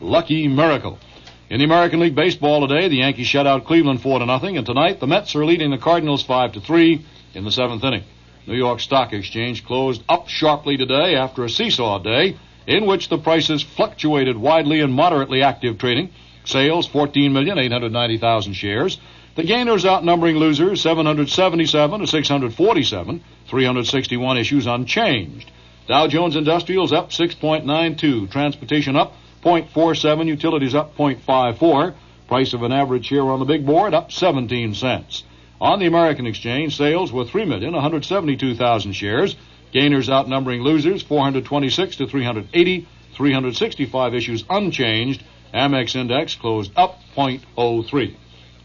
Lucky Miracle. In the American League Baseball today, the Yankees shut out Cleveland 4 to nothing, and tonight the Mets are leading the Cardinals 5 to 3 in the seventh inning. New York Stock Exchange closed up sharply today after a seesaw day in which the prices fluctuated widely in moderately active trading. Sales 14,890,000 shares. The gainers outnumbering losers 777 to 647, 361 issues unchanged. Dow Jones Industrials up 6.92, transportation up 0.47, utilities up 0.54, price of an average here on the big board up 17 cents. On the American exchange, sales were 3,172,000 shares, gainers outnumbering losers 426 to 380, 365 issues unchanged. Amex index closed up 0.03.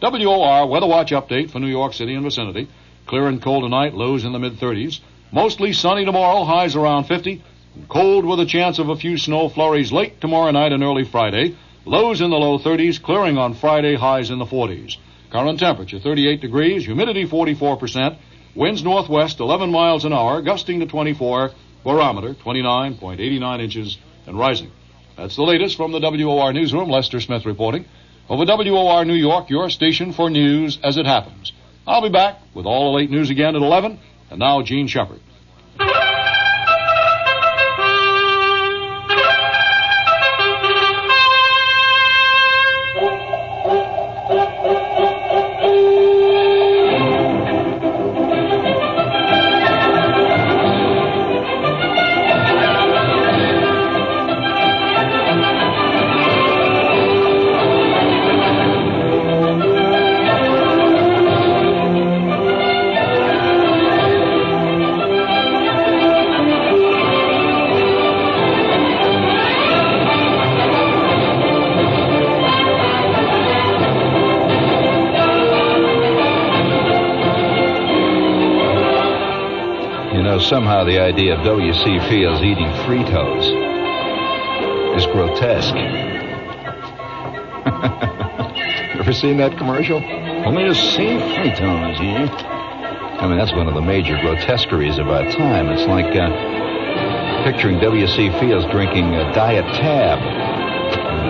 WOR Weather Watch update for New York City and vicinity. Clear and cold tonight, lows in the mid 30s. Mostly sunny tomorrow, highs around 50. Cold with a chance of a few snow flurries late tomorrow night and early Friday. Lows in the low 30s, clearing on Friday, highs in the 40s. Current temperature 38 degrees, humidity 44%, winds northwest 11 miles an hour, gusting to 24, barometer 29.89 inches and rising. That's the latest from the WOR newsroom. Lester Smith reporting. Over WOR New York, your station for news as it happens. I'll be back with all the late news again at 11. And now, Jean Shepherd. Somehow the idea of W.C. Fields eating Fritos is grotesque. Ever seen that commercial? Only a C Fritos, yeah? I mean, that's one of the major grotesqueries of our time. It's like uh, picturing W.C. Fields drinking a Diet Tab.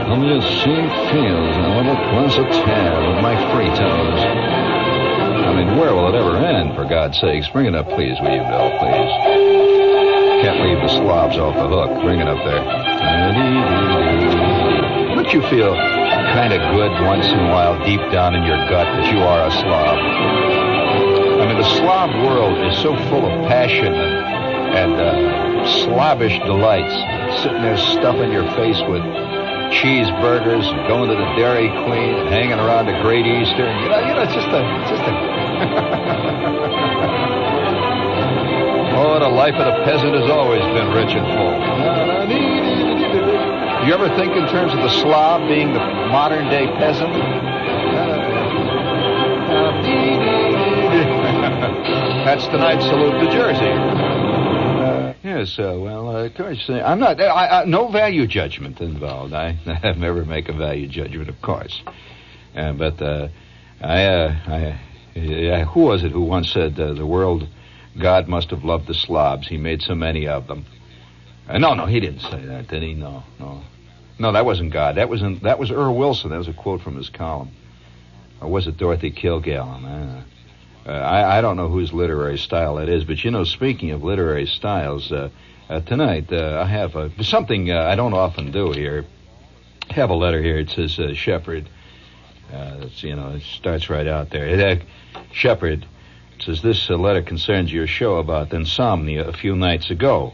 Only a C Fields, and a little glass of Tab with my Fritos. I mean, where will it ever end, for God's sakes? Bring it up, please, will you, Bill, please? Can't leave the slobs off the hook. Bring it up there. Don't you feel kind of good once in a while, deep down in your gut, that you are a slob? I mean, the slob world is so full of passion and, and uh, slobbish delights. Sitting there stuffing your face with cheeseburgers, going to the Dairy Queen, hanging around a Great Eastern. You know, you know, it's just a, it's just a. the life of the peasant has always been rich and full. You ever think in terms of the Slav being the modern day peasant? That's tonight's salute to Jersey. Yes, uh, well, uh, of course, uh, I'm not. I, I, no value judgment involved. I, I never make a value judgment, of course. Uh, but uh, I, I, who was it who once said the world, God must have loved the slobs. He made so many of them. no, no, he didn't say that, did he? No, no, no. That wasn't God. That was in, that was Earl Wilson. That was a quote from his column. Or was it Dorothy Kilgallen? Uh, I, I don't know whose literary style that is, but you know, speaking of literary styles, uh, uh, tonight uh, I have a, something uh, I don't often do here. I have a letter here. It says uh. Uh, it's, you know, it starts right out there. Uh, Shepherd says this uh, letter concerns your show about insomnia a few nights ago.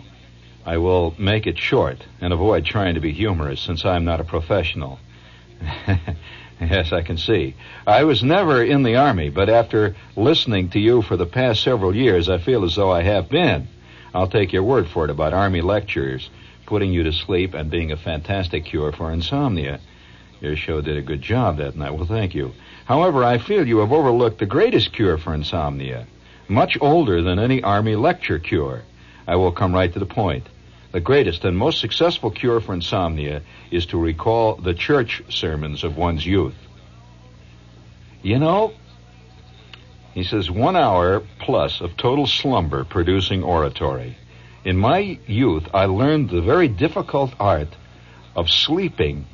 I will make it short and avoid trying to be humorous since I'm not a professional. Yes, I can see. I was never in the Army, but after listening to you for the past several years, I feel as though I have been. I'll take your word for it about Army lectures, putting you to sleep, and being a fantastic cure for insomnia. Your show did a good job that night. Well, thank you. However, I feel you have overlooked the greatest cure for insomnia, much older than any Army lecture cure. I will come right to the point. The greatest and most successful cure for insomnia is to recall the church sermons of one's youth. You know, he says, one hour plus of total slumber producing oratory. In my youth, I learned the very difficult art of sleeping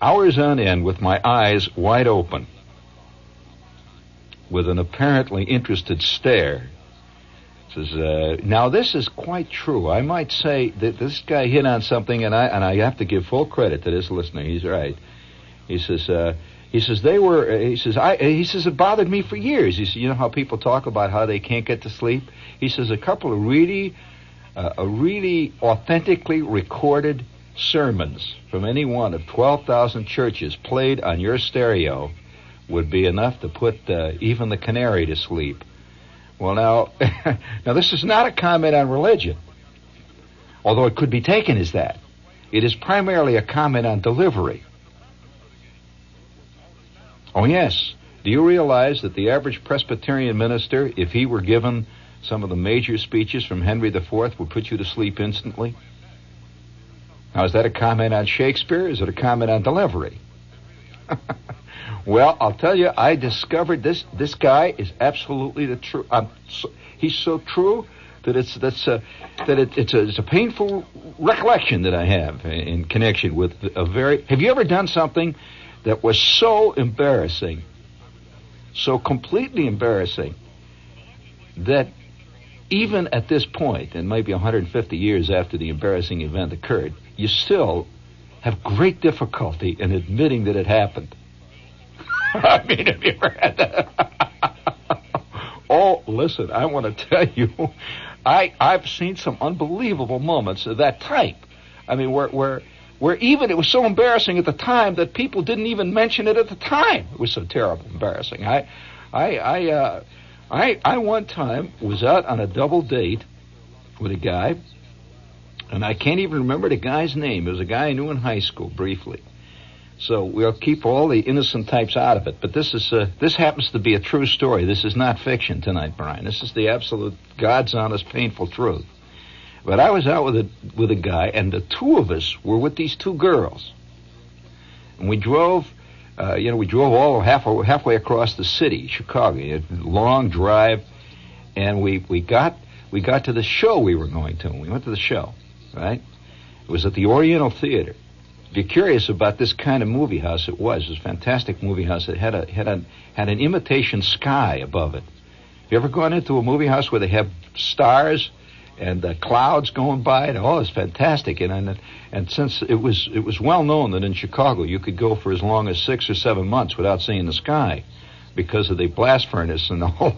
hours on end with my eyes wide open, with an apparently interested stare. Says, uh, now this is quite true. I might say that this guy hit on something, and I and I have to give full credit to this listener. He's right. He says, uh, he says they were. Uh, he says I. He says it bothered me for years. He says you know how people talk about how they can't get to sleep. He says a couple of really, uh, a really authentically recorded sermons from any one of twelve thousand churches played on your stereo would be enough to put uh, even the canary to sleep. Well, now, now this is not a comment on religion, although it could be taken as that. It is primarily a comment on delivery. Oh, yes. Do you realize that the average Presbyterian minister, if he were given some of the major speeches from Henry IV, would put you to sleep instantly? Now, is that a comment on Shakespeare? Is it a comment on delivery? Well, I'll tell you, I discovered this. This guy is absolutely the true. So, he's so true that it's that's a, that it, it's a it's a painful recollection that I have in connection with a very. Have you ever done something that was so embarrassing, so completely embarrassing, that even at this point, and maybe 150 years after the embarrassing event occurred, you still have great difficulty in admitting that it happened. I mean, have you ever had that? oh, listen, I want to tell you, I I've seen some unbelievable moments of that type. I mean, where where where even it was so embarrassing at the time that people didn't even mention it at the time. It was so terrible, embarrassing. I I I uh, I I one time was out on a double date with a guy, and I can't even remember the guy's name. It was a guy I knew in high school briefly. So we'll keep all the innocent types out of it. But this is uh, this happens to be a true story. This is not fiction tonight, Brian. This is the absolute God's honest, painful truth. But I was out with a with a guy, and the two of us were with these two girls, and we drove. Uh, you know, we drove all half, halfway across the city, Chicago, a long drive, and we we got we got to the show we were going to. We went to the show, right? It was at the Oriental Theater you're curious about this kind of movie house, it was. It was a fantastic movie house. It had a had a had an imitation sky above it. You ever gone into a movie house where they have stars and the clouds going by? And, oh, it's fantastic. And, and and since it was it was well known that in Chicago you could go for as long as six or seven months without seeing the sky because of the blast furnace and all,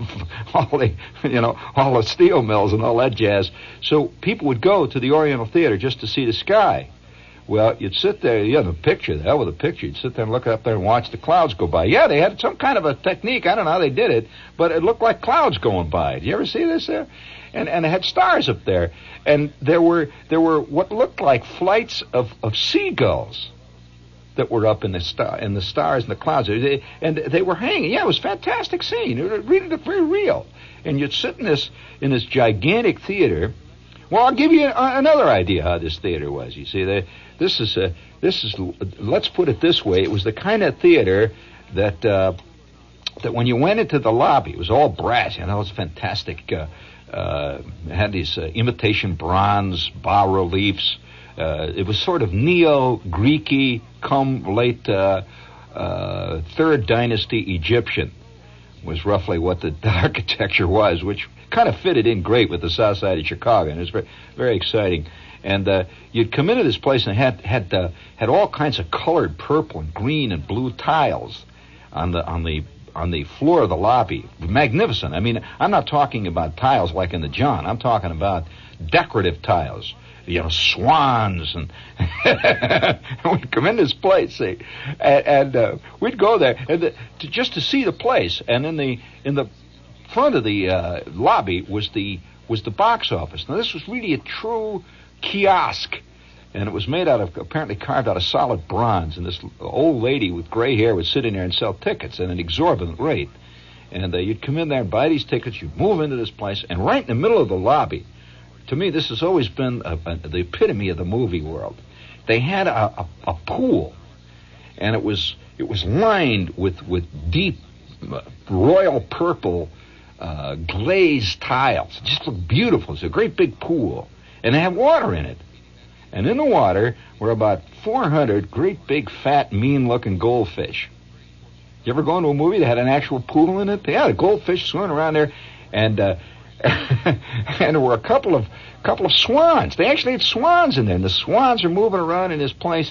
all the, you know, all the steel mills and all that jazz. So people would go to the Oriental Theater just to see the sky. Well, you'd sit there, you have a picture, the hell with a picture. You'd sit there and look up there and watch the clouds go by. Yeah, they had some kind of a technique. I don't know how they did it, but it looked like clouds going by. Do you ever see this there? And and it had stars up there, and there were there were what looked like flights of of seagulls that were up in the star in the stars and the clouds, and they were hanging. Yeah, it was a fantastic scene. It really very real. And you'd sit in this in this gigantic theater. Well, I'll give you another idea how this theater was. You see, this is a this is let's put it this way. It was the kind of theater that uh, that when you went into the lobby, it was all brass. You know, it was fantastic. Uh, uh, had these uh, imitation bronze bas reliefs. Uh, it was sort of neo-Greeky, come late uh, uh, third dynasty Egyptian was roughly what the architecture was, which kind of fitted in great with the south side of Chicago, and it was very, very exciting. And uh, you'd come into this place and had had uh, had all kinds of colored purple and green and blue tiles on the on the on the floor of the lobby. Magnificent. I mean, I'm not talking about tiles like in the John. I'm talking about decorative tiles. You know, swans and we'd come in this place, see, and, and uh, we'd go there and the, to, just to see the place. And in the in the front of the uh, lobby was the was the box office. Now this was really a true kiosk. And it was made out of, apparently carved out of solid bronze. And this old lady with gray hair would sit in there and sell tickets at an exorbitant rate. And uh, you'd come in there and buy these tickets, you'd move into this place, and right in the middle of the lobby, to me, this has always been a, a, the epitome of the movie world. They had a, a, pool, and it was it was lined with with deep uh, royal purple uh, glazed tiles. It just looked beautiful. It's a great big pool and they had water in it. And in the water were about 400 great big fat mean looking goldfish. You ever go into a movie that had an actual pool in it? They had a goldfish swimming around there, and uh, and there were a couple of couple of swans. They actually had swans in there, and the swans are moving around in this place,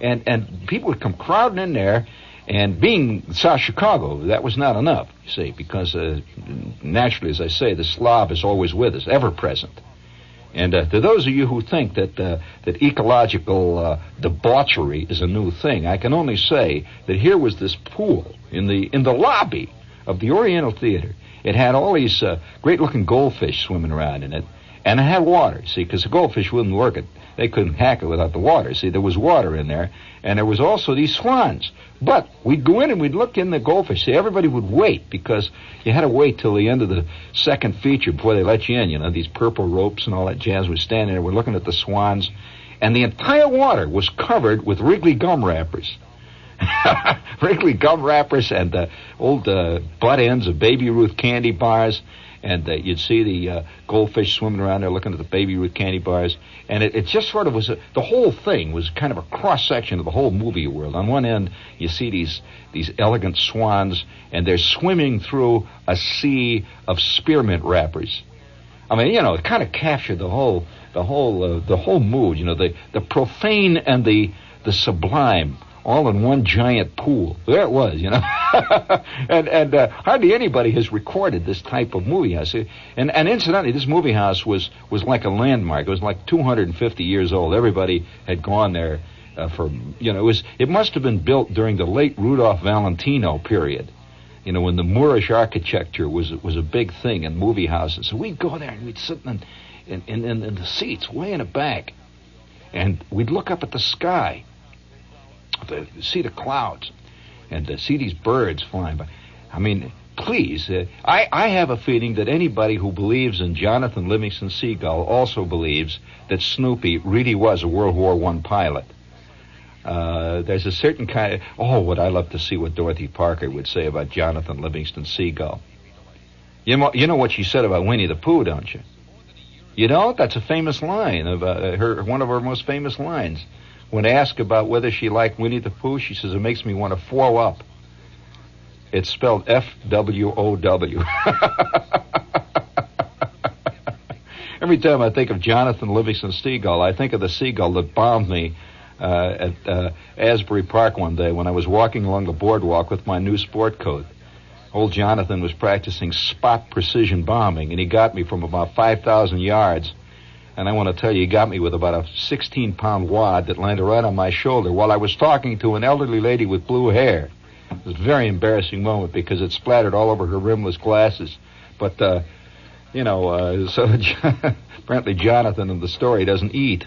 and and people would come crowding in there. And being South Chicago, that was not enough, you see, because uh, naturally, as I say, the Slav is always with us, ever present. And uh, to those of you who think that uh, that ecological uh, debauchery is a new thing, I can only say that here was this pool in the in the lobby of the Oriental Theater. It had all these uh, great-looking goldfish swimming around in it, and it had water. See, because the goldfish wouldn't work it; they couldn't hack it without the water. See, there was water in there, and there was also these swans. But we'd go in and we'd look in the goldfish. See, everybody would wait because you had to wait till the end of the second feature before they let you in. You know, these purple ropes and all that jazz. We're standing there, we're looking at the swans, and the entire water was covered with Wrigley gum wrappers. Wrigley gum wrappers and uh, old uh, butt ends of Baby Ruth candy bars and uh, you'd see the uh, goldfish swimming around there looking at the Baby Ruth candy bars, and it, it just sort of was a, the whole thing was kind of a cross section of the whole movie world. On one end, you see these these elegant swans, and they're swimming through a sea of spearmint wrappers. I mean, you know, it kind of captured the whole the whole uh, the whole mood. You know, the the profane and the the sublime all in one giant pool. There it was, you know. and and uh, hardly anybody has recorded this type of movie house. And and incidentally, this movie house was was like a landmark. It was like 250 years old. Everybody had gone there uh, for you know. It was it must have been built during the late Rudolph Valentino period. You know, when the Moorish architecture was was a big thing in movie houses. So we'd go there and we'd sit in in, in, in the seats way in the back, and we'd look up at the sky to see the clouds and to see these birds flying by. I mean, please, uh, I, I have a feeling that anybody who believes in Jonathan Livingston Seagull also believes that Snoopy really was a World War One pilot. Uh, there's a certain kind of, oh, would I love to see what Dorothy Parker would say about Jonathan Livingston Seagull. You know, you know what she said about Winnie the Pooh, don't you? You know, that's a famous line of uh, her, one of her most famous lines. When asked about whether she liked Winnie the Pooh, she says, it makes me want to throw up. It's spelled F W O W. Every time I think of Jonathan Livingston Seagull, I think of the seagull that bombed me uh, at uh, Asbury Park one day when I was walking along the boardwalk with my new sport coat. Old Jonathan was practicing spot precision bombing, and he got me from about 5,000 yards and I want to tell you, he got me with about a 16 pound wad that landed right on my shoulder while I was talking to an elderly lady with blue hair. It was a very embarrassing moment because it splattered all over her rimless glasses. But, uh, you know, uh, so apparently Jonathan in the story doesn't eat,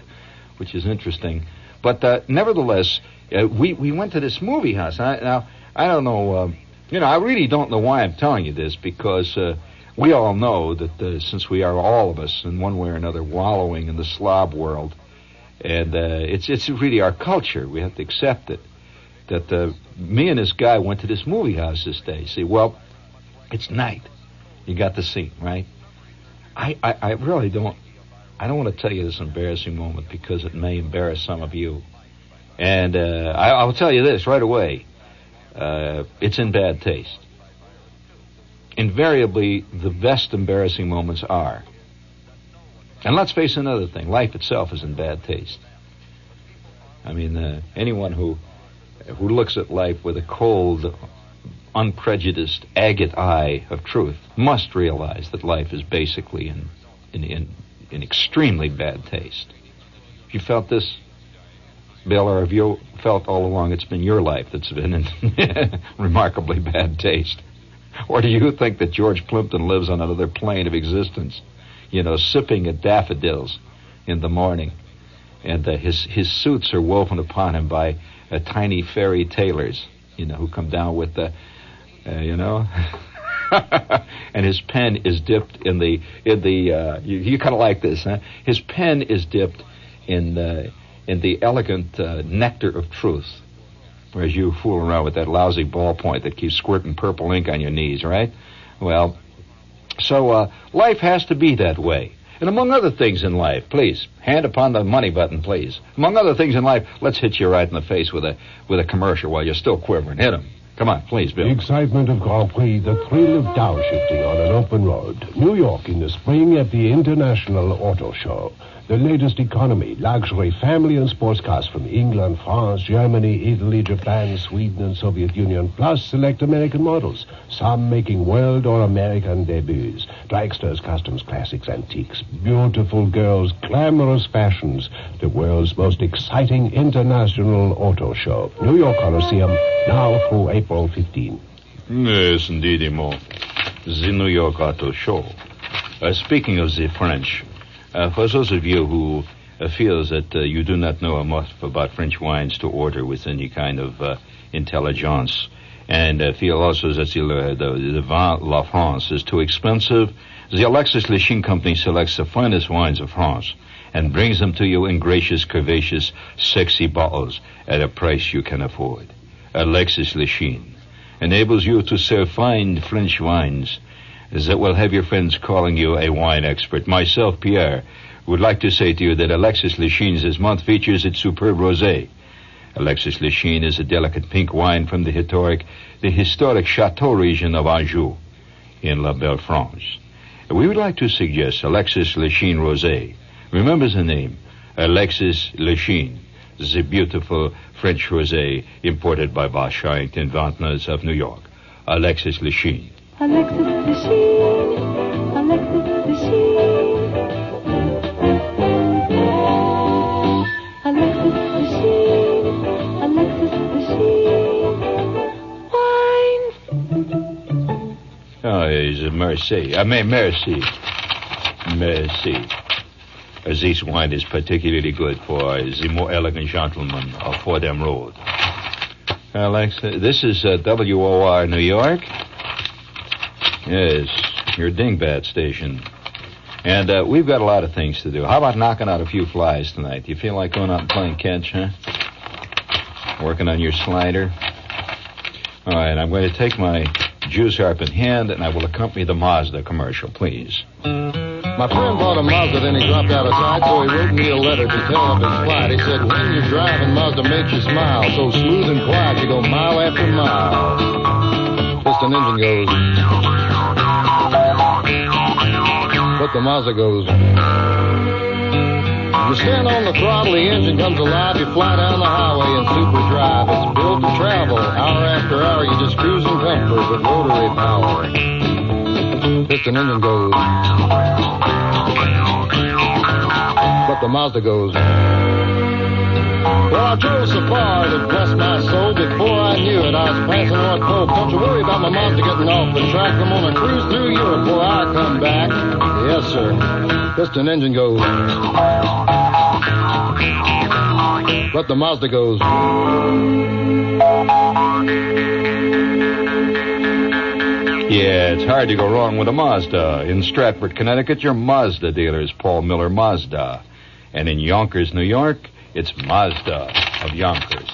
which is interesting. But uh, nevertheless, uh, we, we went to this movie house. I, now, I don't know, uh, you know, I really don't know why I'm telling you this because uh, we all know that uh, since we are all of us in one way or another wallowing in the slob world, and uh, it's it's really our culture. We have to accept it. That uh, me and this guy went to this movie house this day. See, well, it's night. You got the scene, right? I, I, I really don't. I don't want to tell you this embarrassing moment because it may embarrass some of you. And uh, I, I'll tell you this right away. Uh, it's in bad taste invariably the best embarrassing moments are. And let's face another thing life itself is in bad taste. I mean, uh, anyone who, who looks at life with a cold, unprejudiced, agate eye of truth must realize that life is basically in, in, in, in extremely bad taste. If you felt this, Bill, or have you felt all along it's been your life that's been in remarkably bad taste? or do you think that George Plimpton lives on another plane of existence? You know, sipping at daffodils in the morning, and uh, his his suits are woven upon him by uh, tiny fairy tailors, you know, who come down with the, uh, you know. and his pen is dipped in the in the uh, you, you kind of like this, huh? His pen is dipped in the in the elegant uh, nectar of truth, Whereas you fool around with that lousy ballpoint that keeps squirting purple ink on your knees, right? Well, so uh, life has to be that way. And among other things in life, please, hand upon the money button, please. Among other things in life, let's hit you right in the face with a with a commercial while you're still quivering. Hit 'em. Come on, please, Bill. The excitement of Grand Prix, the thrill of downshifting on an open road. New York in the spring at the International Auto Show. The latest economy, luxury, family and sports cars from England, France, Germany, Italy, Japan, Sweden and Soviet Union, plus select American models. Some making world or American debuts. Dragsters, customs, classics, antiques. Beautiful girls, glamorous fashions. The world's most exciting international auto show. New York Coliseum, now through April 15. Yes, indeed, Mo. The New York Auto Show. Uh, speaking of the French, uh, for those of you who uh, feels that uh, you do not know enough about French wines to order with any kind of uh, intelligence, and uh, feel also that the, uh, the, the vin La France is too expensive, the Alexis Lichine Company selects the finest wines of France and brings them to you in gracious, curvaceous, sexy bottles at a price you can afford. Alexis Lichine enables you to serve fine French wines that we'll have your friends calling you a wine expert. Myself, Pierre, would like to say to you that Alexis Lichine this month features its superb rosé. Alexis Lichine is a delicate pink wine from the historic, the historic Chateau region of Anjou in La Belle France. We would like to suggest Alexis Lichine Rosé. Remember the name, Alexis Lichine, the beautiful French rosé imported by Boschaint and Vintners of New York. Alexis Lichine. Alexis Lichine, Alexis Lichine. Alexis Lichine, Alexis Lichine. Wines. Oh, is a merci. I mean. Merci. As this wine is particularly good for the more elegant gentlemen of Fordham Road. Alex, this is uh, WOR New York. Yes, your dingbat station. And uh, we've got a lot of things to do. How about knocking out a few flies tonight? Do you feel like going out and playing catch, huh? Working on your slider? All right, I'm going to take my juice harp in hand, and I will accompany the Mazda commercial, please. My friend bought a Mazda, then he dropped out of sight, so he wrote me a letter to tell of his plight. He said, when you're driving, Mazda makes you smile. So smooth and quiet, you go mile after mile. Piston engine goes. But the Mazda goes. You stand on the throttle, the engine comes alive, you fly down the highway in super drive. It's built to travel, hour after hour, you just cruise in comfort with rotary power. Piston engine goes. But the Mazda goes. Well, I drove so far that blessed my soul. Before I knew it, I was passing North Pole. Don't you worry about my Mazda getting off the track. I'm on a cruise through Europe before I come back. Yes, sir. Piston engine goes. But the Mazda goes. Yeah, it's hard to go wrong with a Mazda. In Stratford, Connecticut, your Mazda dealer is Paul Miller Mazda. And in Yonkers, New York, it's Mazda of Yonkers.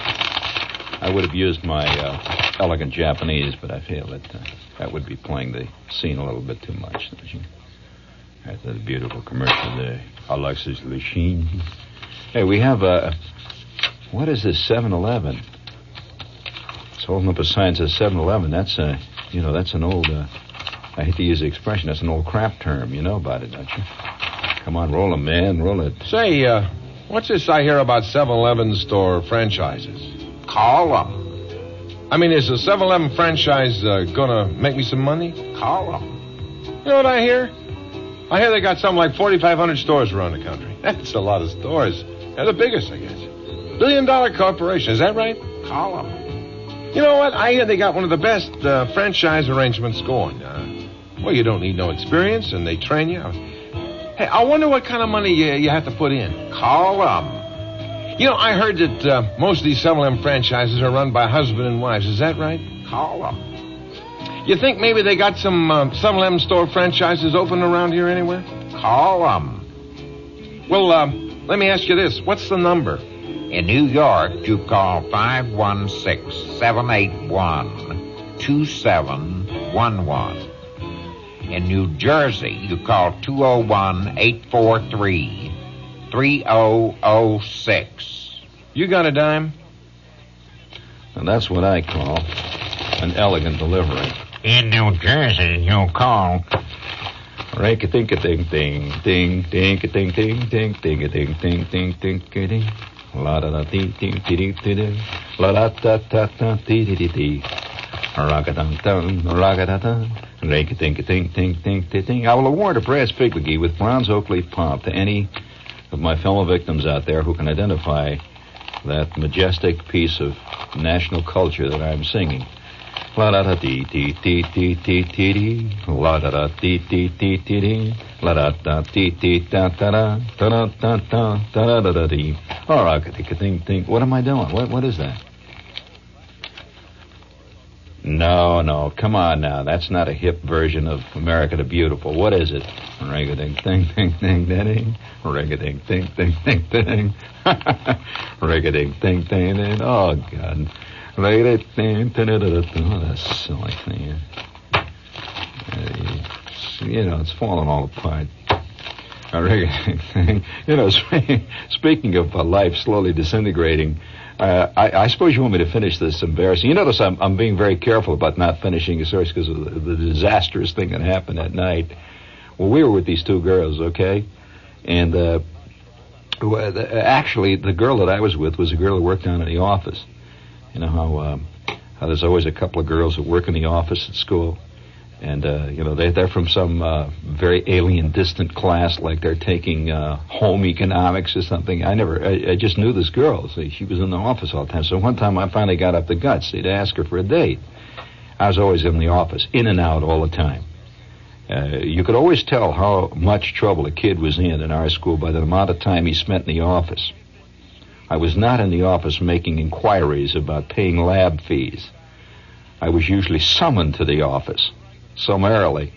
I would have used my uh, elegant Japanese, but I feel that uh, that would be playing the scene a little bit too much, don't you? That's a beautiful commercial there. Alexis Lichine. Hey, we have a. What is this 7 Eleven? It's holding up a sign that says 7 Eleven. That's a. You know, that's an old. Uh, I hate to use the expression. That's an old crap term. You know about it, don't you? Come on, roll 'em, man. Roll it. Say, uh, what's this I hear about 7-Eleven store franchises? Call Call 'em. I mean, is a 7-Eleven franchise uh, gonna make me some money? Call Call 'em. You know what I hear? I hear they got something like 4,500 stores around the country. That's a lot of stores. They're the biggest, I guess. Billion dollar corporation, is that right? Call Call 'em. You know what? I hear they got one of the best uh, franchise arrangements going. Uh, well, you don't need no experience, and they train you. Hey, I wonder what kind of money you, you have to put in. Call 'em. You know, I heard that uh, most of these 7-Eleven franchises are run by husband and wives. Is that right? Call 'em. You think maybe they got some uh, 7-Eleven store franchises open around here anywhere? Call Call 'em. Well, um, let me ask you this. What's the number? In New York, you call 516-781-2711. In New Jersey, you call 201 843 3006. You got a dime? And that's what I call an elegant delivery. In New Jersey, you call Rank a dink a ding ding ding ding a ding ding ding ding a ding ding ding ding a ding. La da da ding ding ding ding ding ding. La da da da da dee dee dee dee. Ragga dum dum ragga da dum. Rank a dink a ding ding ding ding ding. I will award a brass fig McGee with bronze oak leaf pump to any of my fellow victims out there who can identify that majestic piece of national culture that I'm singing. La da da dee dee dee dee dee dee dee. La da da dee dee dee dee dee. La da da dee dee da da da da da da da da da da dee. All right, ding ding. What am I doing? What what is that? No, no, come on now. That's not a hip version of America the Beautiful. What is it? Ring a ding ding ding ding ding. Ring a ding ding ding ding ding. Ring a ding ding ding ding. Oh God. Ring a ding ding ding ding. Oh, silly thing. You know, it's falling all apart. I reckon, you know, speaking of uh, life slowly disintegrating, uh, I, I suppose you want me to finish this embarrassing. You notice I'm, I'm being very careful about not finishing the stories because of the, the disastrous thing that happened that night. Well, we were with these two girls, okay? And uh, the- actually, the girl that I was with was a girl who worked down in the office. You know how, um, how there's always a couple of girls that work in the office at school and uh, you know they they're from some uh, very alien, distant class, like they're taking uh, home economics or something. I never, I, I just knew this girl. She was in the office all the time. So one time I finally got up the guts to ask her for a date. I was always in the office, in and out all the time. Uh, you could always tell how much trouble a kid was in in our school by the amount of time he spent in the office. I was not in the office making inquiries about paying lab fees. I was usually summoned to the office summarily.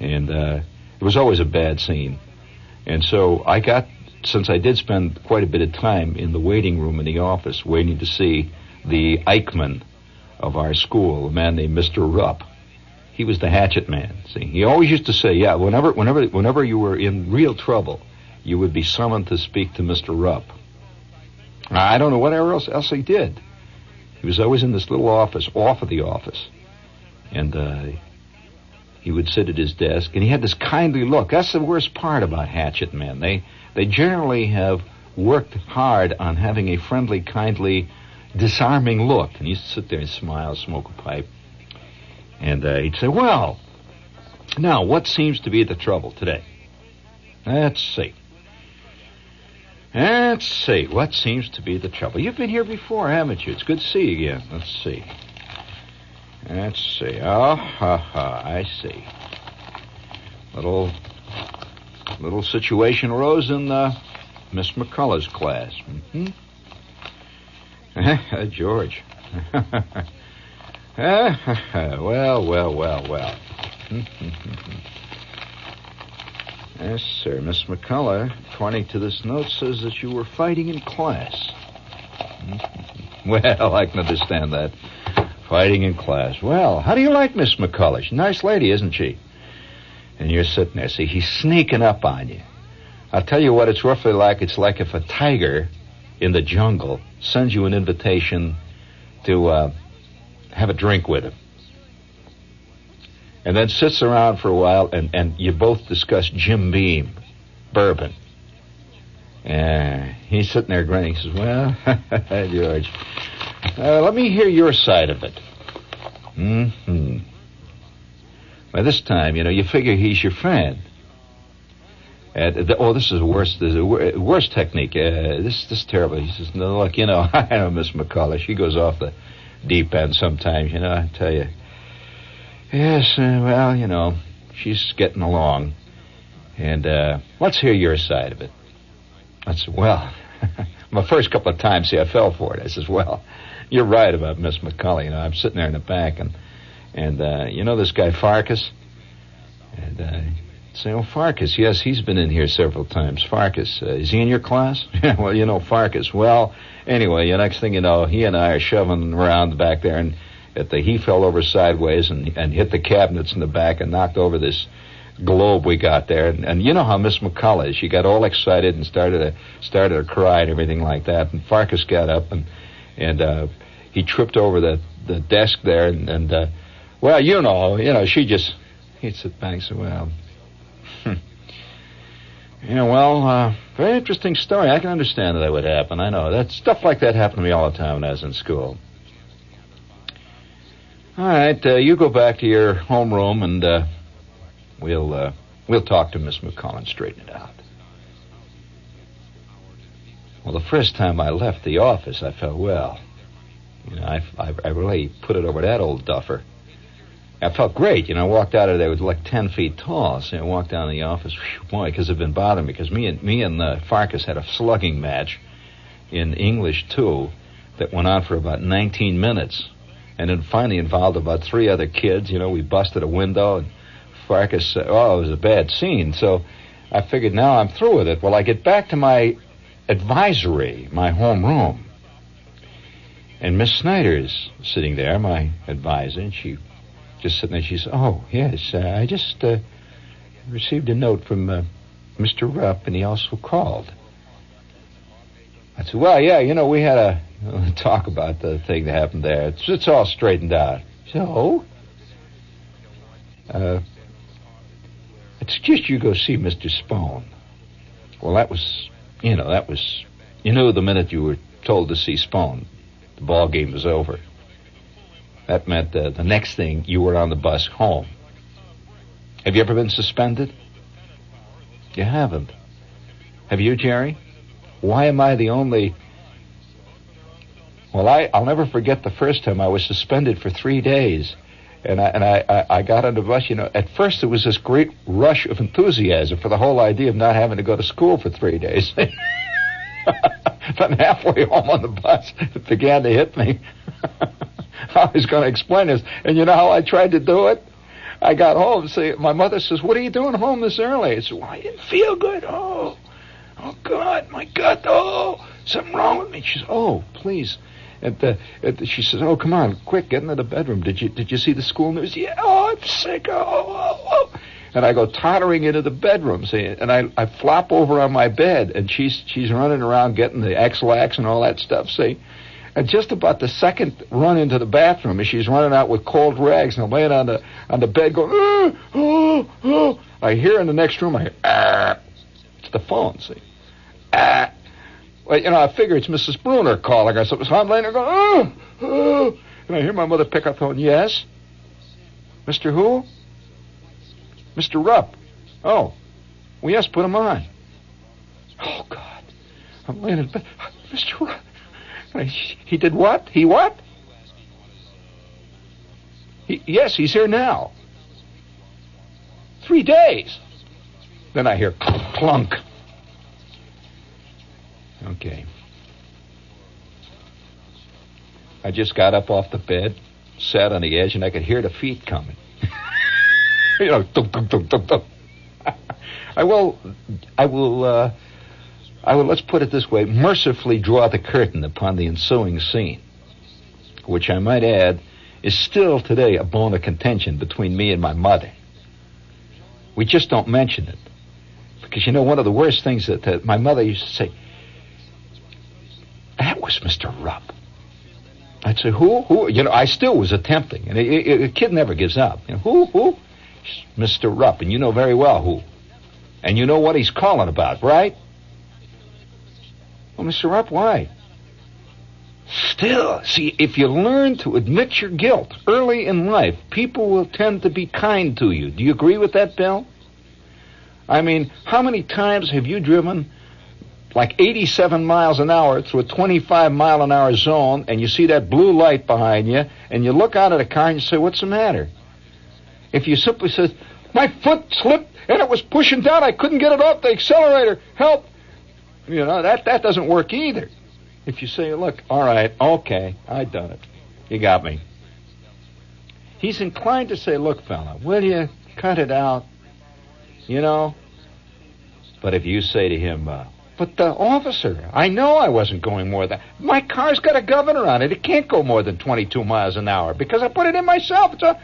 And uh, it was always a bad scene. And so I got, since I did spend quite a bit of time in the waiting room in the office, waiting to see the Eichmann of our school, a man named Mr. Rupp. He was the hatchet man. See, he always used to say, "Yeah, whenever, whenever, whenever you were in real trouble, you would be summoned to speak to Mr. Rupp." I don't know whatever else else he did. He was always in this little office, off of the office, and uh, he would sit at his desk, and he had this kindly look. That's the worst part about hatchet men. They they generally have worked hard on having a friendly, kindly, disarming look. And he used to sit there and smile, smoke a pipe, and uh, he'd say, "Well, now what seems to be the trouble today? Let's see." Let's see. What seems to be the trouble? You've been here before, haven't you? It's good to see you again. Let's see. Let's see. Oh, ha, ha. I see. Little, little situation arose in the Miss McCullough's class. hmm George. well, well, well, well. yes, sir. Miss McCullough, according to this note, says that you were fighting in class. well, I can understand that. Fighting in class. Well, how do you like Miss McCullough? She's a nice lady, isn't she? And you're sitting there. See, he's sneaking up on you. I'll tell you what it's roughly like. It's like if a tiger in the jungle sends you an invitation to uh, have a drink with him. And then sits around for a while and, and you both discuss Jim Beam, bourbon. And he's sitting there grinning. He says, Well, George, uh, let me hear your side of it. hmm By this time, you know, you figure he's your friend. And the, oh, this is worse. This is worse technique. Uh, this this is terrible. He says, "No, look, you know, I know Miss McCullough. She goes off the deep end sometimes. You know, I tell you. Yes, uh, well, you know, she's getting along. And uh, let's hear your side of it. I said, well, my first couple of times, see, I fell for it. I says, well, you're right about Miss McCullough. You know, I'm sitting there in the back, and and uh, you know this guy Farkas, and uh, say, oh Farkas, yes, he's been in here several times. Farkas, uh, is he in your class? Yeah, well, you know Farkas. Well, anyway, the next thing you know, he and I are shoving around the back there, and at the he fell over sideways and and hit the cabinets in the back and knocked over this globe we got there. And, and you know how Miss McCullough is. She got all excited and started to started to cry and everything like that. And Farkas got up and and uh, he tripped over the the desk there and, and uh, well, you know, you know, she just back and say, well. hmm. Yeah, well, uh, very interesting story. I can understand that that would happen. I know that stuff like that happened to me all the time when I was in school. All right, uh, you go back to your homeroom and uh, we'll uh, we'll talk to Miss McCollum and straighten it out. Well, the first time I left the office, I felt well. You know, I, I, I really put it over that old duffer. I felt great. You know, I walked out of there with like ten feet tall. So I walked down to the office. Whew, boy, because it'd been bothering me. Because me and me and uh, Farkas had a slugging match in English too that went on for about 19 minutes, and then finally involved about three other kids. You know, we busted a window, and Farkas. Oh, it was a bad scene. So I figured now I'm through with it. Well, I get back to my advisory, my home room. And Miss Snyder's sitting there, my advisor, and she just sitting there. She says, "Oh yes, uh, I just uh, received a note from uh, Mr. Rupp, and he also called." I said, "Well, yeah, you know, we had a, talk about the thing that happened there. It's, it's all straightened out." So, uh, I suggest you go see Mr. Spohn. Well, that was, you know, that was, you knew the minute you were told to see Spohn, the ball game was over. That meant uh, the next thing you were on the bus home. Have you ever been suspended? You haven't. Have you, Jerry? Why am I the only? Well, I, I'll never forget the first time I was suspended for three days. And I, and I, I, I got on the bus, you know, at first there was this great rush of enthusiasm for the whole idea of not having to go to school for three days. then halfway home on the bus, it began to hit me. I was going to explain this. And you know how I tried to do it? I got home. See, my mother says, "What are you doing home this early?" I said, "Well, I didn't feel good. Oh, oh God, my gut. Oh, something wrong with me." She says, "Oh, please." The, she says, "Oh, come on, quick, get into the bedroom. Did you did you see the school news? Yeah. Oh, I'm sick. Oh, oh, oh." And I go tottering into the bedroom, see, and I I flop over on my bed, and she's she's running around getting the Ex-Lax and all that stuff, see. And just about the second run into the bathroom, as she's running out with cold rags and I'm laying on the on the bed going, oh, oh, oh. I hear in the next room, I hear, ah. It's the phone, see. Ah. Well, you know, I figure it's Mrs. Bruner calling or something. So I'm laying there going, oh, oh. And I hear my mother pick up the phone. Yes? Mr. Who? Mr. Rupp. Oh. Well, yes, put him on. Oh, God. I'm laying in bed. Mr. Rupp. He did what? He what? He, yes, he's here now. Three days. Then I hear clunk. Okay. I just got up off the bed, sat on the edge, and I could hear the feet coming. you know, thump, thump, thump, thump, thump. I will, I will, uh, I will, let's put it this way, mercifully draw the curtain upon the ensuing scene, which I might add is still today a bone of contention between me and my mother. We just don't mention it. Because you know, one of the worst things that, that my mother used to say, was Mr. Rupp. I'd say, who? Who? You know, I still was attempting. And a, kid never gives up. You know, who? Who? Mr. Rupp. And you know very well who. And you know what he's calling about, right? Well, Mr. Rupp, why? Still, see, if you learn to admit your guilt early in life, people will tend to be kind to you. Do you agree with that, Bill? I mean, how many times have you driven like 87 miles an hour through a 25 mile an hour zone and you see that blue light behind you and you look out at the car and you say, what's the matter? If you simply say, my foot slipped and it was pushing down, I couldn't get it off the accelerator, help, you know, that, that doesn't work either. If you say, look, all right, okay, I done it. You got me. He's inclined to say, look, fella, will you cut it out? You know? But if you say to him, uh, But the officer, I know I wasn't going more than my car's got a governor on it. It can't go more than 22 miles an hour because I put it in myself. It's a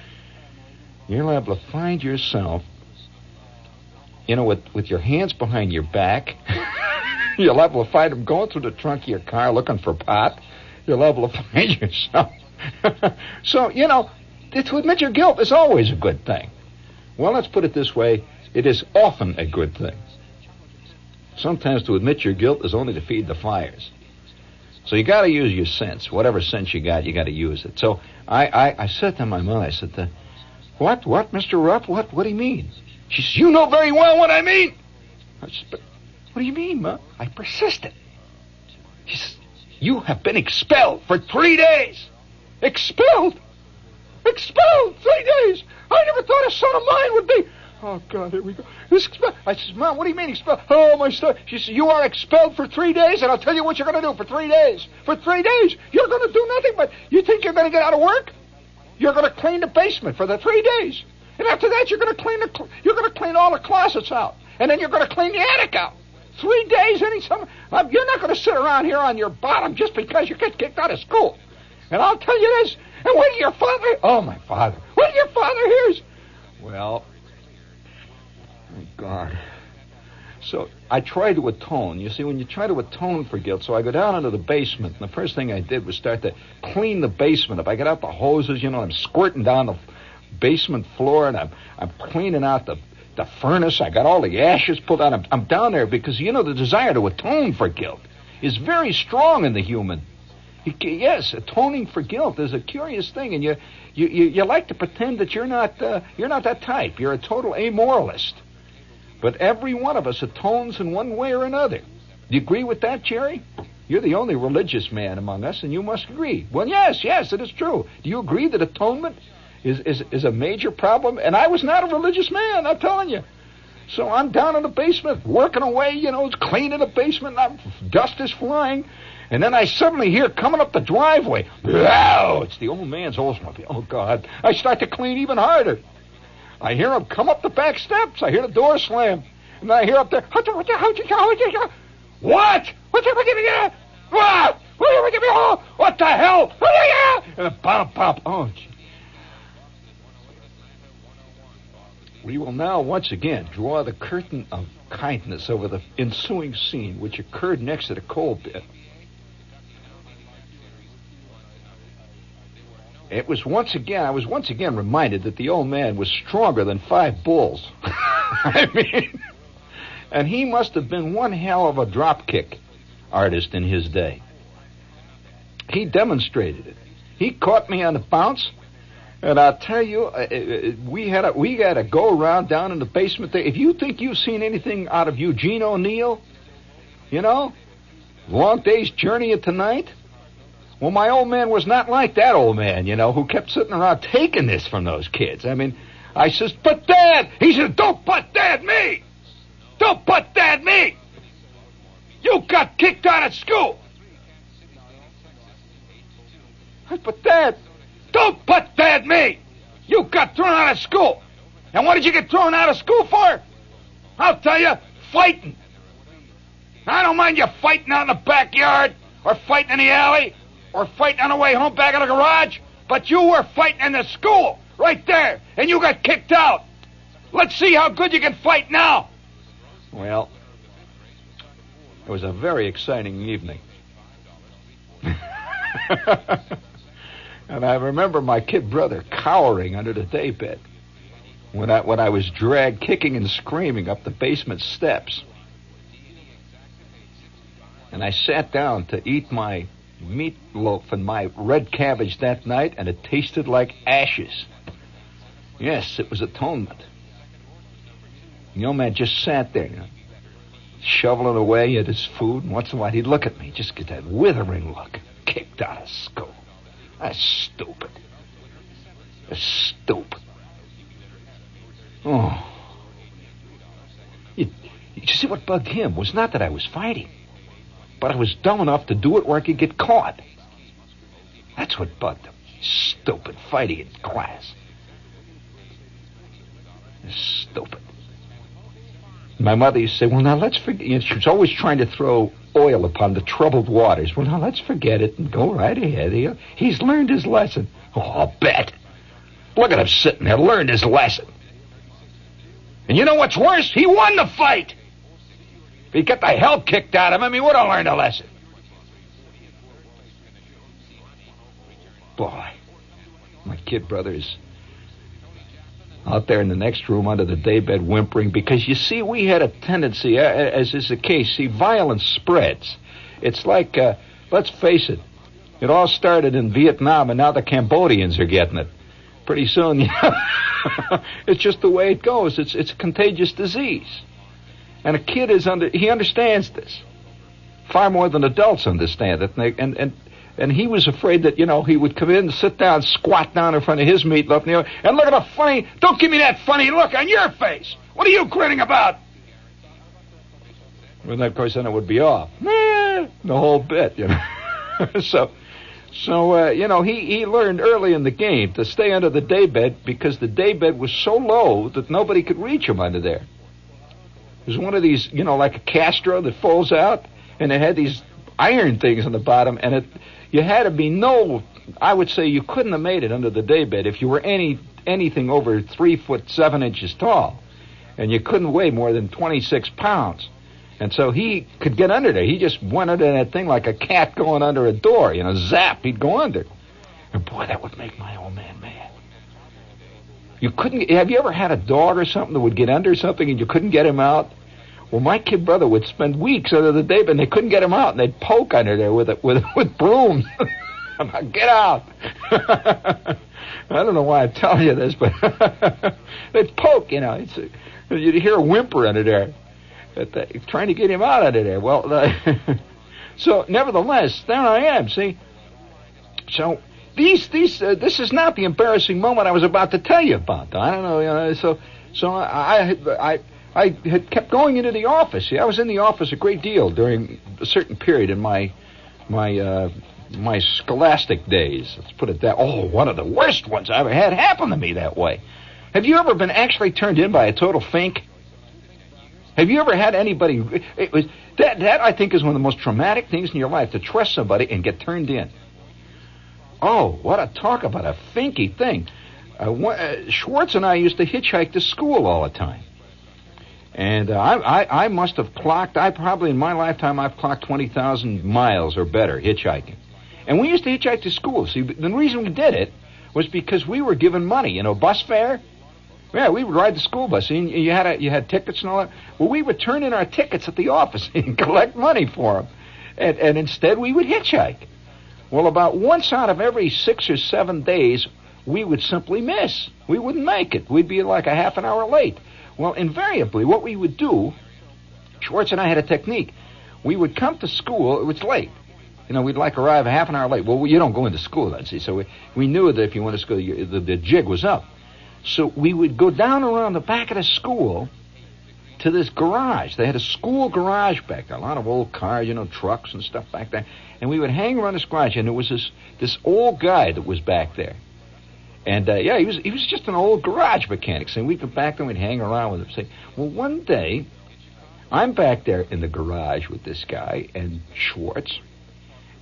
you're liable to find yourself, you know, with with your hands behind your back. you're liable to find them going through the trunk of your car looking for pot. You're liable to find yourself. so you know, to admit your guilt is always a good thing. Well, let's put it this way: it is often a good thing. Sometimes to admit your guilt is only to feed the fires. So you got to use your sense. Whatever sense you got, you got to use it. So I, I, I said to my mother, I said, to, "What, what, Mister Ruff? What, what do you mean?" She says, "You know very well what I mean." I said, "But what do you mean, Ma?" I persisted. She says, "You have been expelled for three days." Expelled? Expelled three days? I never thought a son of mine would be. Oh God, here we go. This expe- I says, Mom, what do you mean expelled? Oh my son. She says, You are expelled for three days, and I'll tell you what you're going to do for three days. For three days, you're going to do nothing but you think you're going to get out of work? You're going to clean the basement for the three days, and after that, you're going to clean the you're going to clean all the closets out, and then you're going to clean the attic out. Three days, any summer. Um, you're not going to sit around here on your bottom just because you get kicked out of school. And I'll tell you this. And when your father, oh my father, when your father hears, well, God. So I tried to atone. You see, when you try to atone for guilt, so I go down into the basement, and the first thing I did was start to clean the basement up. I get out the hoses, you know, I'm squirting down the basement floor, and I'm I'm cleaning out the the furnace. I got all the ashes pulled out. I'm, I'm down there because you know the desire to atone for guilt is very strong in the human. Yes, atoning for guilt is a curious thing, and you you, you, you like to pretend that you're not uh, you're not that type. You're a total amoralist. But every one of us atones in one way or another. Do you agree with that, Jerry? You're the only religious man among us, and you must agree. Well, yes, yes, it is true. Do you agree that atonement is, is, is a major problem? And I was not a religious man, I'm telling you. So I'm down in the basement, working away, you know, it's cleaning the basement, and dust is flying. And then I suddenly hear coming up the driveway, Wow! It's the old man's Oldsmobile. Oh, God. I start to clean even harder. I hear him come up the back steps. I hear the door slam. And then I hear up there, what what what what the, hell? And a pop, pop. Oh, gee. We will now once again draw the curtain of kindness over the ensuing scene, which occurred next to the coal pit. It was once again, I was once again reminded that the old man was stronger than five bulls. I mean, and he must have been one hell of a drop kick artist in his day. He demonstrated it. He caught me on the bounce, and I'll tell you, uh, uh, we had a we had a go around down in the basement there. If you think you've seen anything out of Eugene O'Neill, you know, long day's journey into night. Well, my old man was not like that old man, you know, who kept sitting around taking this from those kids. I mean, I says, but Dad, he says, don't put Dad me. Don't put Dad me. You got kicked out of school. I said, But Dad, don't put Dad me. You got thrown out of school. And what did you get thrown out of school for? I'll tell you, fighting. I don't mind you fighting out in the backyard, or fighting in the alley, or fighting on the way home back in the garage, but you were fighting in the school, right there, and you got kicked out. Let's see how good you can fight now. Well, it was a very exciting evening. and I remember my kid brother cowering under the daybed when I when I was dragged kicking and screaming up the basement steps. And I sat down to eat my meatloaf and my red cabbage that night, and it tasted like ashes. Yes, it was atonement. The old man just sat there, you know, shoveling away at his food, and once in a while he'd look at me, just get that withering look. Kicked out of school. That's stupid. That's stupid. Oh. You, you see, what bugged him was not that I was fighting, but I was dumb enough to do it where I could get caught. That's what bugged him. Stupid fighting in class. Stupid. My mother used to say, well, now let's forget. You know, she was always trying to throw oil upon the troubled waters. Well, now let's forget it and go right ahead. He, he's learned his lesson. Oh, I'll bet. Look at him sitting there, learned his lesson. And you know what's worse? He won the fight. If he got the hell kicked out of him, he would have learned a lesson. Boy, my kid brother is out there in the next room under the daybed whimpering because you see, we had a tendency, as is the case, see, violence spreads. It's like, uh, let's face it, it all started in Vietnam and now the Cambodians are getting it. Pretty soon, you know, it's just the way it goes. It's, it's a contagious disease. And a kid is under, he understands this far more than adults understand it. And, they, and, and, and he was afraid that, you know, he would come in, sit down, squat down in front of his meatloaf, and, and look at the funny, don't give me that funny look on your face. What are you grinning about? Well, then, of course, then it would be off. Nah, the whole bit, you know. so, so uh, you know, he, he learned early in the game to stay under the daybed because the daybed was so low that nobody could reach him under there. It was one of these, you know, like a Castro that folds out, and it had these iron things on the bottom, and it, you had to be no, I would say you couldn't have made it under the daybed if you were any anything over three foot seven inches tall, and you couldn't weigh more than twenty six pounds. And so he could get under there. He just went under that thing like a cat going under a door. You know, zap, he'd go under. And boy, that would make my old man mad. You couldn't. Have you ever had a dog or something that would get under something and you couldn't get him out? Well, my kid brother would spend weeks under the day, but they couldn't get him out, and they'd poke under there with it with with brooms. I'm like, get out! I don't know why I'm telling you this, but they'd poke. You know, it's, you'd hear a whimper under there, but they, trying to get him out under there. Well, uh, so nevertheless, there I am. See, so these these uh, this is not the embarrassing moment I was about to tell you about. I don't know. You know so so I I I had kept going into the office. See, I was in the office a great deal during a certain period in my my uh, my scholastic days. Let's put it that. Oh, one of the worst ones I ever had happen to me that way. Have you ever been actually turned in by a total fink? Have you ever had anybody? It was that that I think is one of the most traumatic things in your life to trust somebody and get turned in. Oh, what a talk about a finky thing. Uh, one, uh, Schwartz and I used to hitchhike to school all the time. And uh, I, I, I must have clocked, I probably in my lifetime, I've clocked 20,000 miles or better hitchhiking. And we used to hitchhike to school. See, the reason we did it was because we were given money, you know, bus fare. Yeah, we would ride the school bus. And you had a, you had tickets and all that. Well, we would turn in our tickets at the office and collect money for them. And, and instead, we would hitchhike. Well, about once out of every six or seven days, we would simply miss. We wouldn't make it. We'd be like a half an hour late. Well, invariably, what we would do, Schwartz and I had a technique. We would come to school, it was late. You know, we'd like arrive a half an hour late. Well, you don't go into school then, see. So we, we knew that if you went to school, you, the, the jig was up. So we would go down around the back of the school to this garage. They had a school garage back there, a lot of old cars, you know, trucks and stuff back there. And we would hang around this garage, and there was this this old guy that was back there. And uh, yeah, he was he was just an old garage mechanic. So we'd go back there and we'd hang around with him. Say, well, one day, I'm back there in the garage with this guy and Schwartz,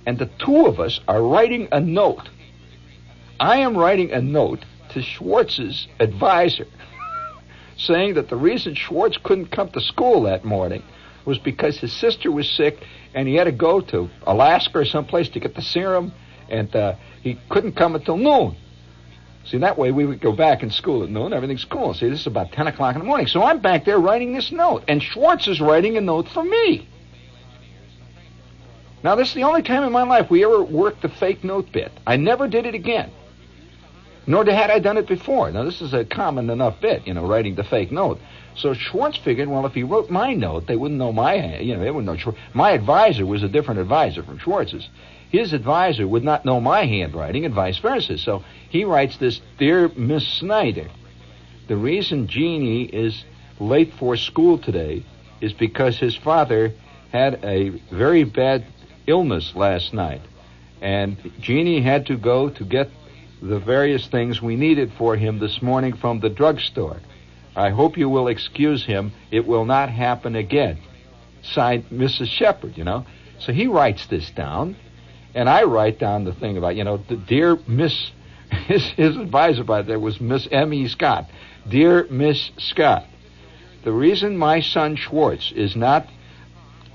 and the two of us are writing a note. I am writing a note to Schwartz's advisor, saying that the reason Schwartz couldn't come to school that morning was because his sister was sick and he had to go to Alaska or someplace to get the serum, and uh, he couldn't come until noon. See, that way we would go back in school at noon. Everything's cool. See, this is about 10 o'clock in the morning. So I'm back there writing this note, and Schwartz is writing a note for me. Now, this is the only time in my life we ever worked the fake note bit. I never did it again. Nor had I done it before. Now, this is a common enough bit, you know, writing the fake note. So Schwartz figured, well, if he wrote my note, they wouldn't know my, you know, they wouldn't know. Schwartz. My advisor was a different advisor from Schwartz's. His advisor would not know my handwriting, and vice versa. So he writes this, dear Miss Snyder. The reason Jeannie is late for school today is because his father had a very bad illness last night, and Jeannie had to go to get the various things we needed for him this morning from the drugstore. I hope you will excuse him. It will not happen again. Signed, Mrs. Shepherd, you know. So he writes this down, and I write down the thing about, you know, the dear Miss, his, his advisor by there was Miss M.E. Scott. Dear Miss Scott, the reason my son Schwartz is not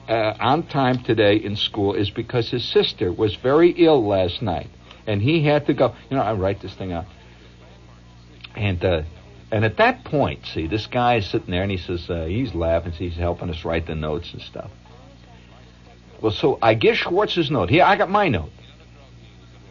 uh, on time today in school is because his sister was very ill last night, and he had to go. You know, I write this thing out, and uh, and at that point, see, this guy is sitting there, and he says uh, he's laughing, he's helping us write the notes and stuff. Well, so I give Schwartz his note. Here, I got my note.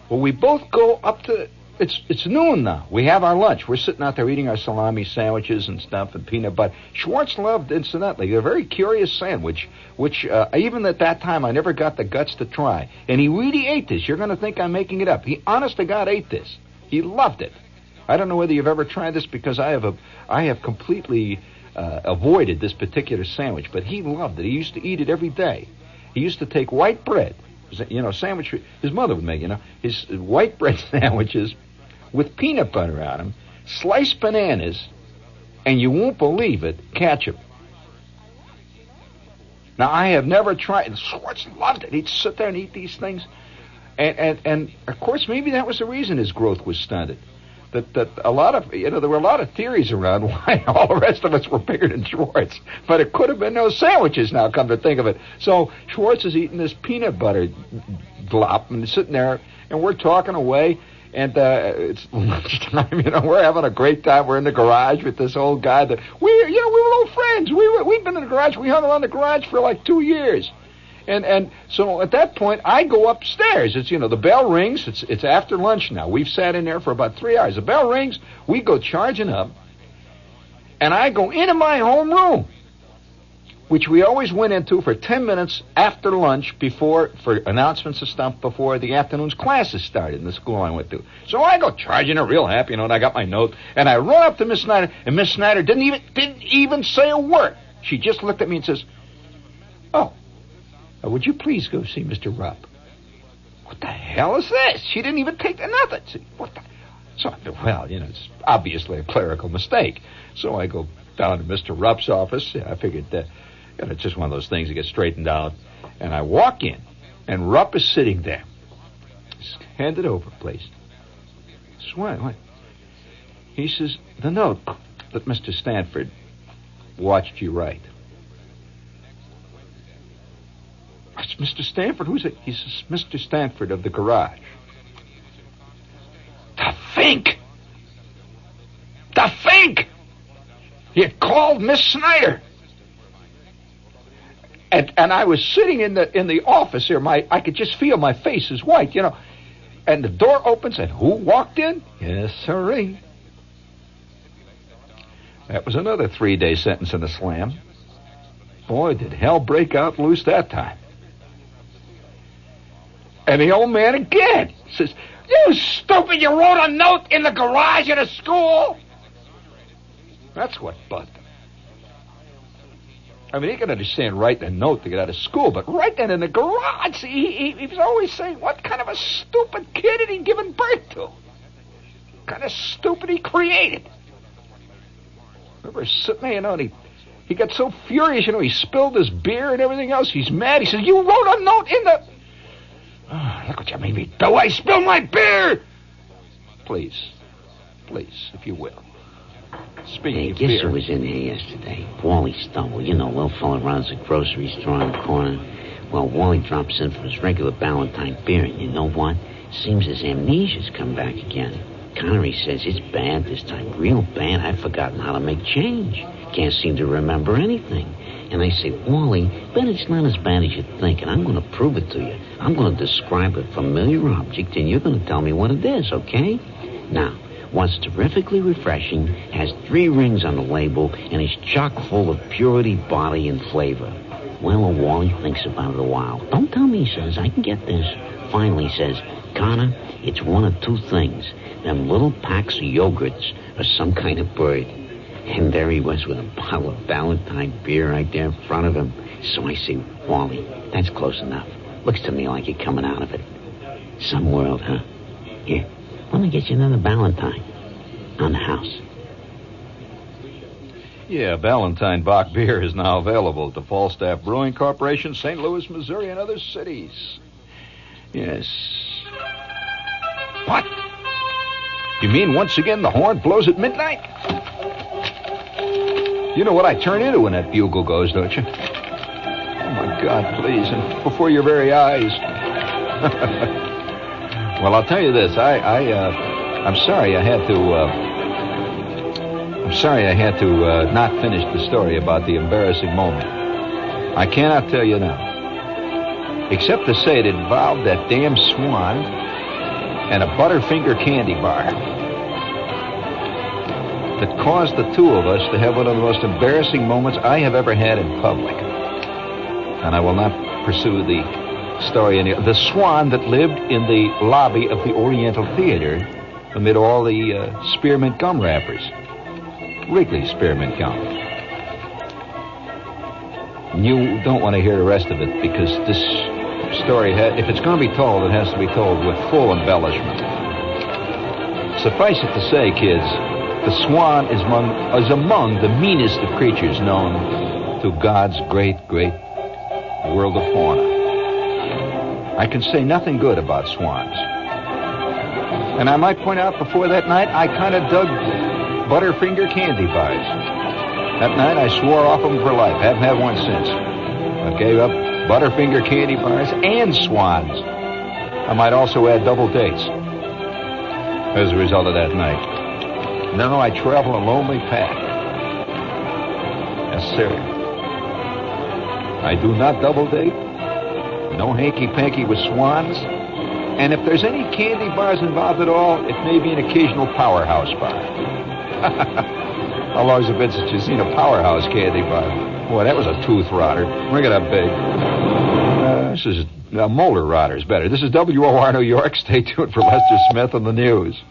Well, we both go up to. It's it's noon now. We have our lunch. We're sitting out there eating our salami sandwiches and stuff and peanut butter. Schwartz loved, incidentally, a very curious sandwich, which uh, even at that time I never got the guts to try. And he really ate this. You're going to think I'm making it up. He, honest to God, ate this. He loved it. I don't know whether you've ever tried this because I have a I have completely uh, avoided this particular sandwich, but he loved it. He used to eat it every day. He used to take white bread, you know, sandwich. His mother would make, you know, his white bread sandwiches with peanut butter on them, sliced bananas, and you won't believe it, ketchup. Now I have never tried. Schwartz loved it. He'd sit there and eat these things, and and and of course maybe that was the reason his growth was stunted. That that a lot of you know there were a lot of theories around why all the rest of us were bigger than Schwartz, but it could have been those sandwiches. Now come to think of it, so Schwartz is eating this peanut butter glop and sitting there, and we're talking away. And uh, it's lunchtime, you know. We're having a great time. We're in the garage with this old guy that we, you know, we were old friends. We were, we've been in the garage. We hung around the garage for like two years. And and so at that point, I go upstairs. It's you know the bell rings. It's it's after lunch now. We've sat in there for about three hours. The bell rings. We go charging up, and I go into my home room, which we always went into for ten minutes after lunch before for announcements and stuff before the afternoon's classes started in the school I went to. So I go charging it real happy, you know, and I got my note, and I run up to Miss Snyder, and Miss Snyder didn't even didn't even say a word. She just looked at me and says, "Oh." Uh, would you please go see Mr. Rupp? What the hell is this? She didn't even take the nothing. See, what the? So, well, you know, it's obviously a clerical mistake. So I go down to Mr. Rupp's office. I figured that you know, it's just one of those things that gets straightened out. And I walk in, and Rupp is sitting there. Hand it over, please. So what? He says, the note that Mr. Stanford watched you write. It's Mr. Stanford. Who's it? He says, Mr. Stanford of the garage. To think! To think! Had called Miss Snyder. And, I was sitting in the in the office here. My I could just feel my face is white, you know. And the door opens, and who walked in? Yes, sirree. That was another three-day sentence in a slam. Boy, did hell break out loose that time. And the old man again says, You stupid, you wrote a note in the garage at a school? That's what him. I mean, he can understand writing a note to get out of school, but writing in the garage, he, he, he was always saying, What kind of a stupid kid had he given birth to? What kind of stupid he created? Remember sitting there, you know, and he, he got so furious, you know, he spilled his beer and everything else. He's mad. He says, You wrote a note in the. Oh, look what you made me do. I spilled my beer. Please, please, if you will. Speaking Hey, of guess beer. who was in here yesterday? Wally Stumble. You know, little fella runs the grocery store on the corner. Well, Wally drops in for his regular Ballantine beer, and you know what? Seems his amnesia's come back again. Connery says it's bad this time, real bad. I've forgotten how to make change. Can't seem to remember anything. And I say, Wally, bet it's not as bad as you think, and I'm going to prove it to you. I'm going to describe a familiar object, and you're going to tell me what it is, okay? Now, what's terrifically refreshing, has three rings on the label, and is chock full of purity, body, and flavor. Well, Wally thinks about it a while. Don't tell me, he says. I can get this. Finally, he says, Connor, it's one of two things. Them little packs of yogurts or some kind of bird. And there he was with a bottle of Ballantine beer right there in front of him. So I say, Wally, that's close enough. Looks to me like you're coming out of it. Some world, huh? Here, let me get you another Ballantine. On the house. Yeah, Ballantine Bach beer is now available at the Falstaff Brewing Corporation, St. Louis, Missouri, and other cities. Yes. What? You mean once again the horn blows at midnight? You know what I turn into when that bugle goes, don't you? Oh, my God, please, and before your very eyes. well, I'll tell you this. I, I, uh, I'm sorry I had to, uh, I'm sorry I had to uh, not finish the story about the embarrassing moment. I cannot tell you now. Except to say it involved that damn swan and a Butterfinger candy bar that caused the two of us to have one of the most embarrassing moments I have ever had in public. And I will not pursue the story any. The swan that lived in the lobby of the Oriental Theater amid all the uh, spearmint gum wrappers. Wrigley spearmint gum. You don't want to hear the rest of it because this story, ha- if it's going to be told, it has to be told with full embellishment. Suffice it to say, kids, the swan is among, is among the meanest of creatures known to God's great, great world of fauna. I can say nothing good about swans. And I might point out before that night, I kind of dug Butterfinger candy bars. That night, I swore off them for life. Haven't had one since. I gave up Butterfinger candy bars and swans. I might also add double dates as a result of that night. Now I travel a lonely path. Yes, sir. I do not double date. No hanky panky with swans. And if there's any candy bars involved at all, it may be an occasional powerhouse bar. How long's it been since you've seen a powerhouse candy bar? Boy, that was a tooth rotter. Bring it up big. Uh, this is uh, molar rotter's better. This is WOR New York. Stay tuned for Lester Smith and the news.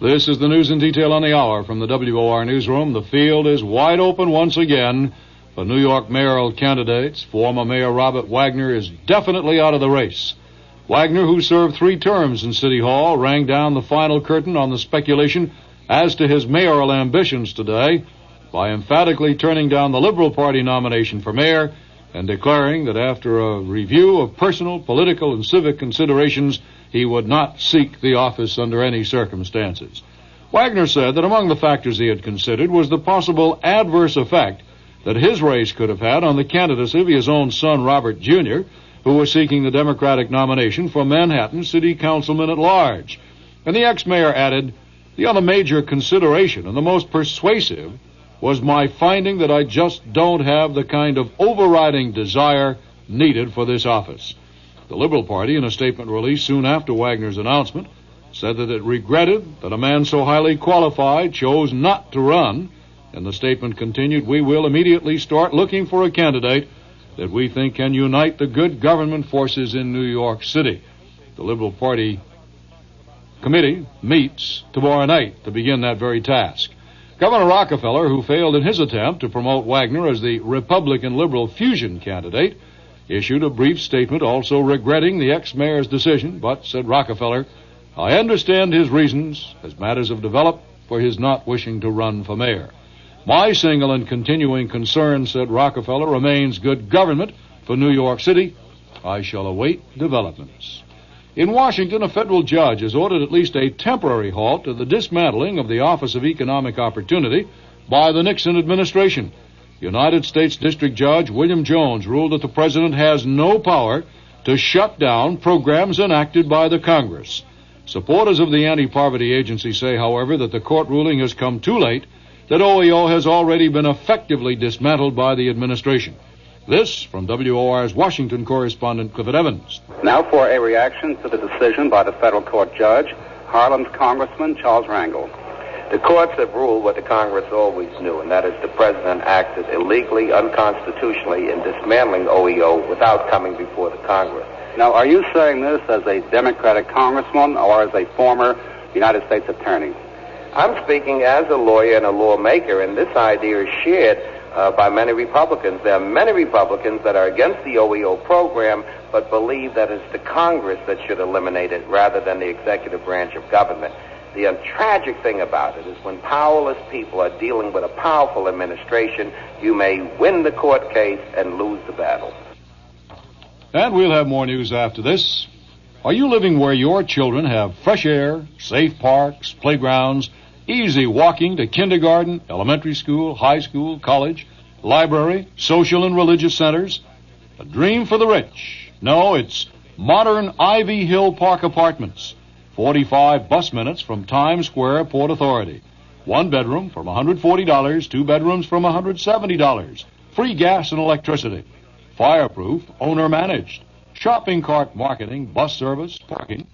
This is the news in detail on the hour from the WOR newsroom. The field is wide open once again for New York mayoral candidates. Former Mayor Robert Wagner is definitely out of the race. Wagner, who served three terms in City Hall, rang down the final curtain on the speculation as to his mayoral ambitions today by emphatically turning down the Liberal Party nomination for mayor and declaring that after a review of personal, political, and civic considerations, he would not seek the office under any circumstances. Wagner said that among the factors he had considered was the possible adverse effect that his race could have had on the candidacy of his own son, Robert Jr., who was seeking the Democratic nomination for Manhattan City Councilman at large. And the ex-mayor added, the other major consideration and the most persuasive was my finding that I just don't have the kind of overriding desire needed for this office. The Liberal Party, in a statement released soon after Wagner's announcement, said that it regretted that a man so highly qualified chose not to run, and the statement continued, We will immediately start looking for a candidate that we think can unite the good government forces in New York City. The Liberal Party committee meets tomorrow night to begin that very task. Governor Rockefeller, who failed in his attempt to promote Wagner as the Republican Liberal fusion candidate, issued a brief statement also regretting the ex-mayor's decision, but, said Rockefeller, I understand his reasons as matters have developed for his not wishing to run for mayor. My single and continuing concern, said Rockefeller, remains good government for New York City. I shall await developments. In Washington, a federal judge has ordered at least a temporary halt to the dismantling of the Office of Economic Opportunity by the Nixon administration. United States District Judge William Jones ruled that the president has no power to shut down programs enacted by the Congress. Supporters of the anti-poverty agency say, however, that the court ruling has come too late, that OEO has already been effectively dismantled by the administration. This from WOR's Washington correspondent Clifford Evans. Now for a reaction to the decision by the federal court judge, Harlem's Congressman Charles Rangel. The courts have ruled what the Congress always knew, and that is the president acted illegally, unconstitutionally in dismantling OEO without coming before the Congress. Now, are you saying this as a Democratic congressman or as a former United States attorney? I'm speaking as a lawyer and a lawmaker, and this idea is shared uh, by many Republicans. There are many Republicans that are against the OEO program, but believe that it's the Congress that should eliminate it rather than the executive branch of government. The uh, tragic thing about it is when powerless people are dealing with a powerful administration, you may win the court case and lose the battle. And we'll have more news after this. Are you living where your children have fresh air, safe parks, playgrounds, easy walking to kindergarten, elementary school, high school, college, library, social and religious centers? A dream for the rich. No, it's modern Ivy Hill Park Apartments. 45 bus minutes from Times Square Port Authority. One bedroom from $140, two bedrooms from $170. Free gas and electricity. Fireproof, owner managed. Shopping cart marketing, bus service, parking.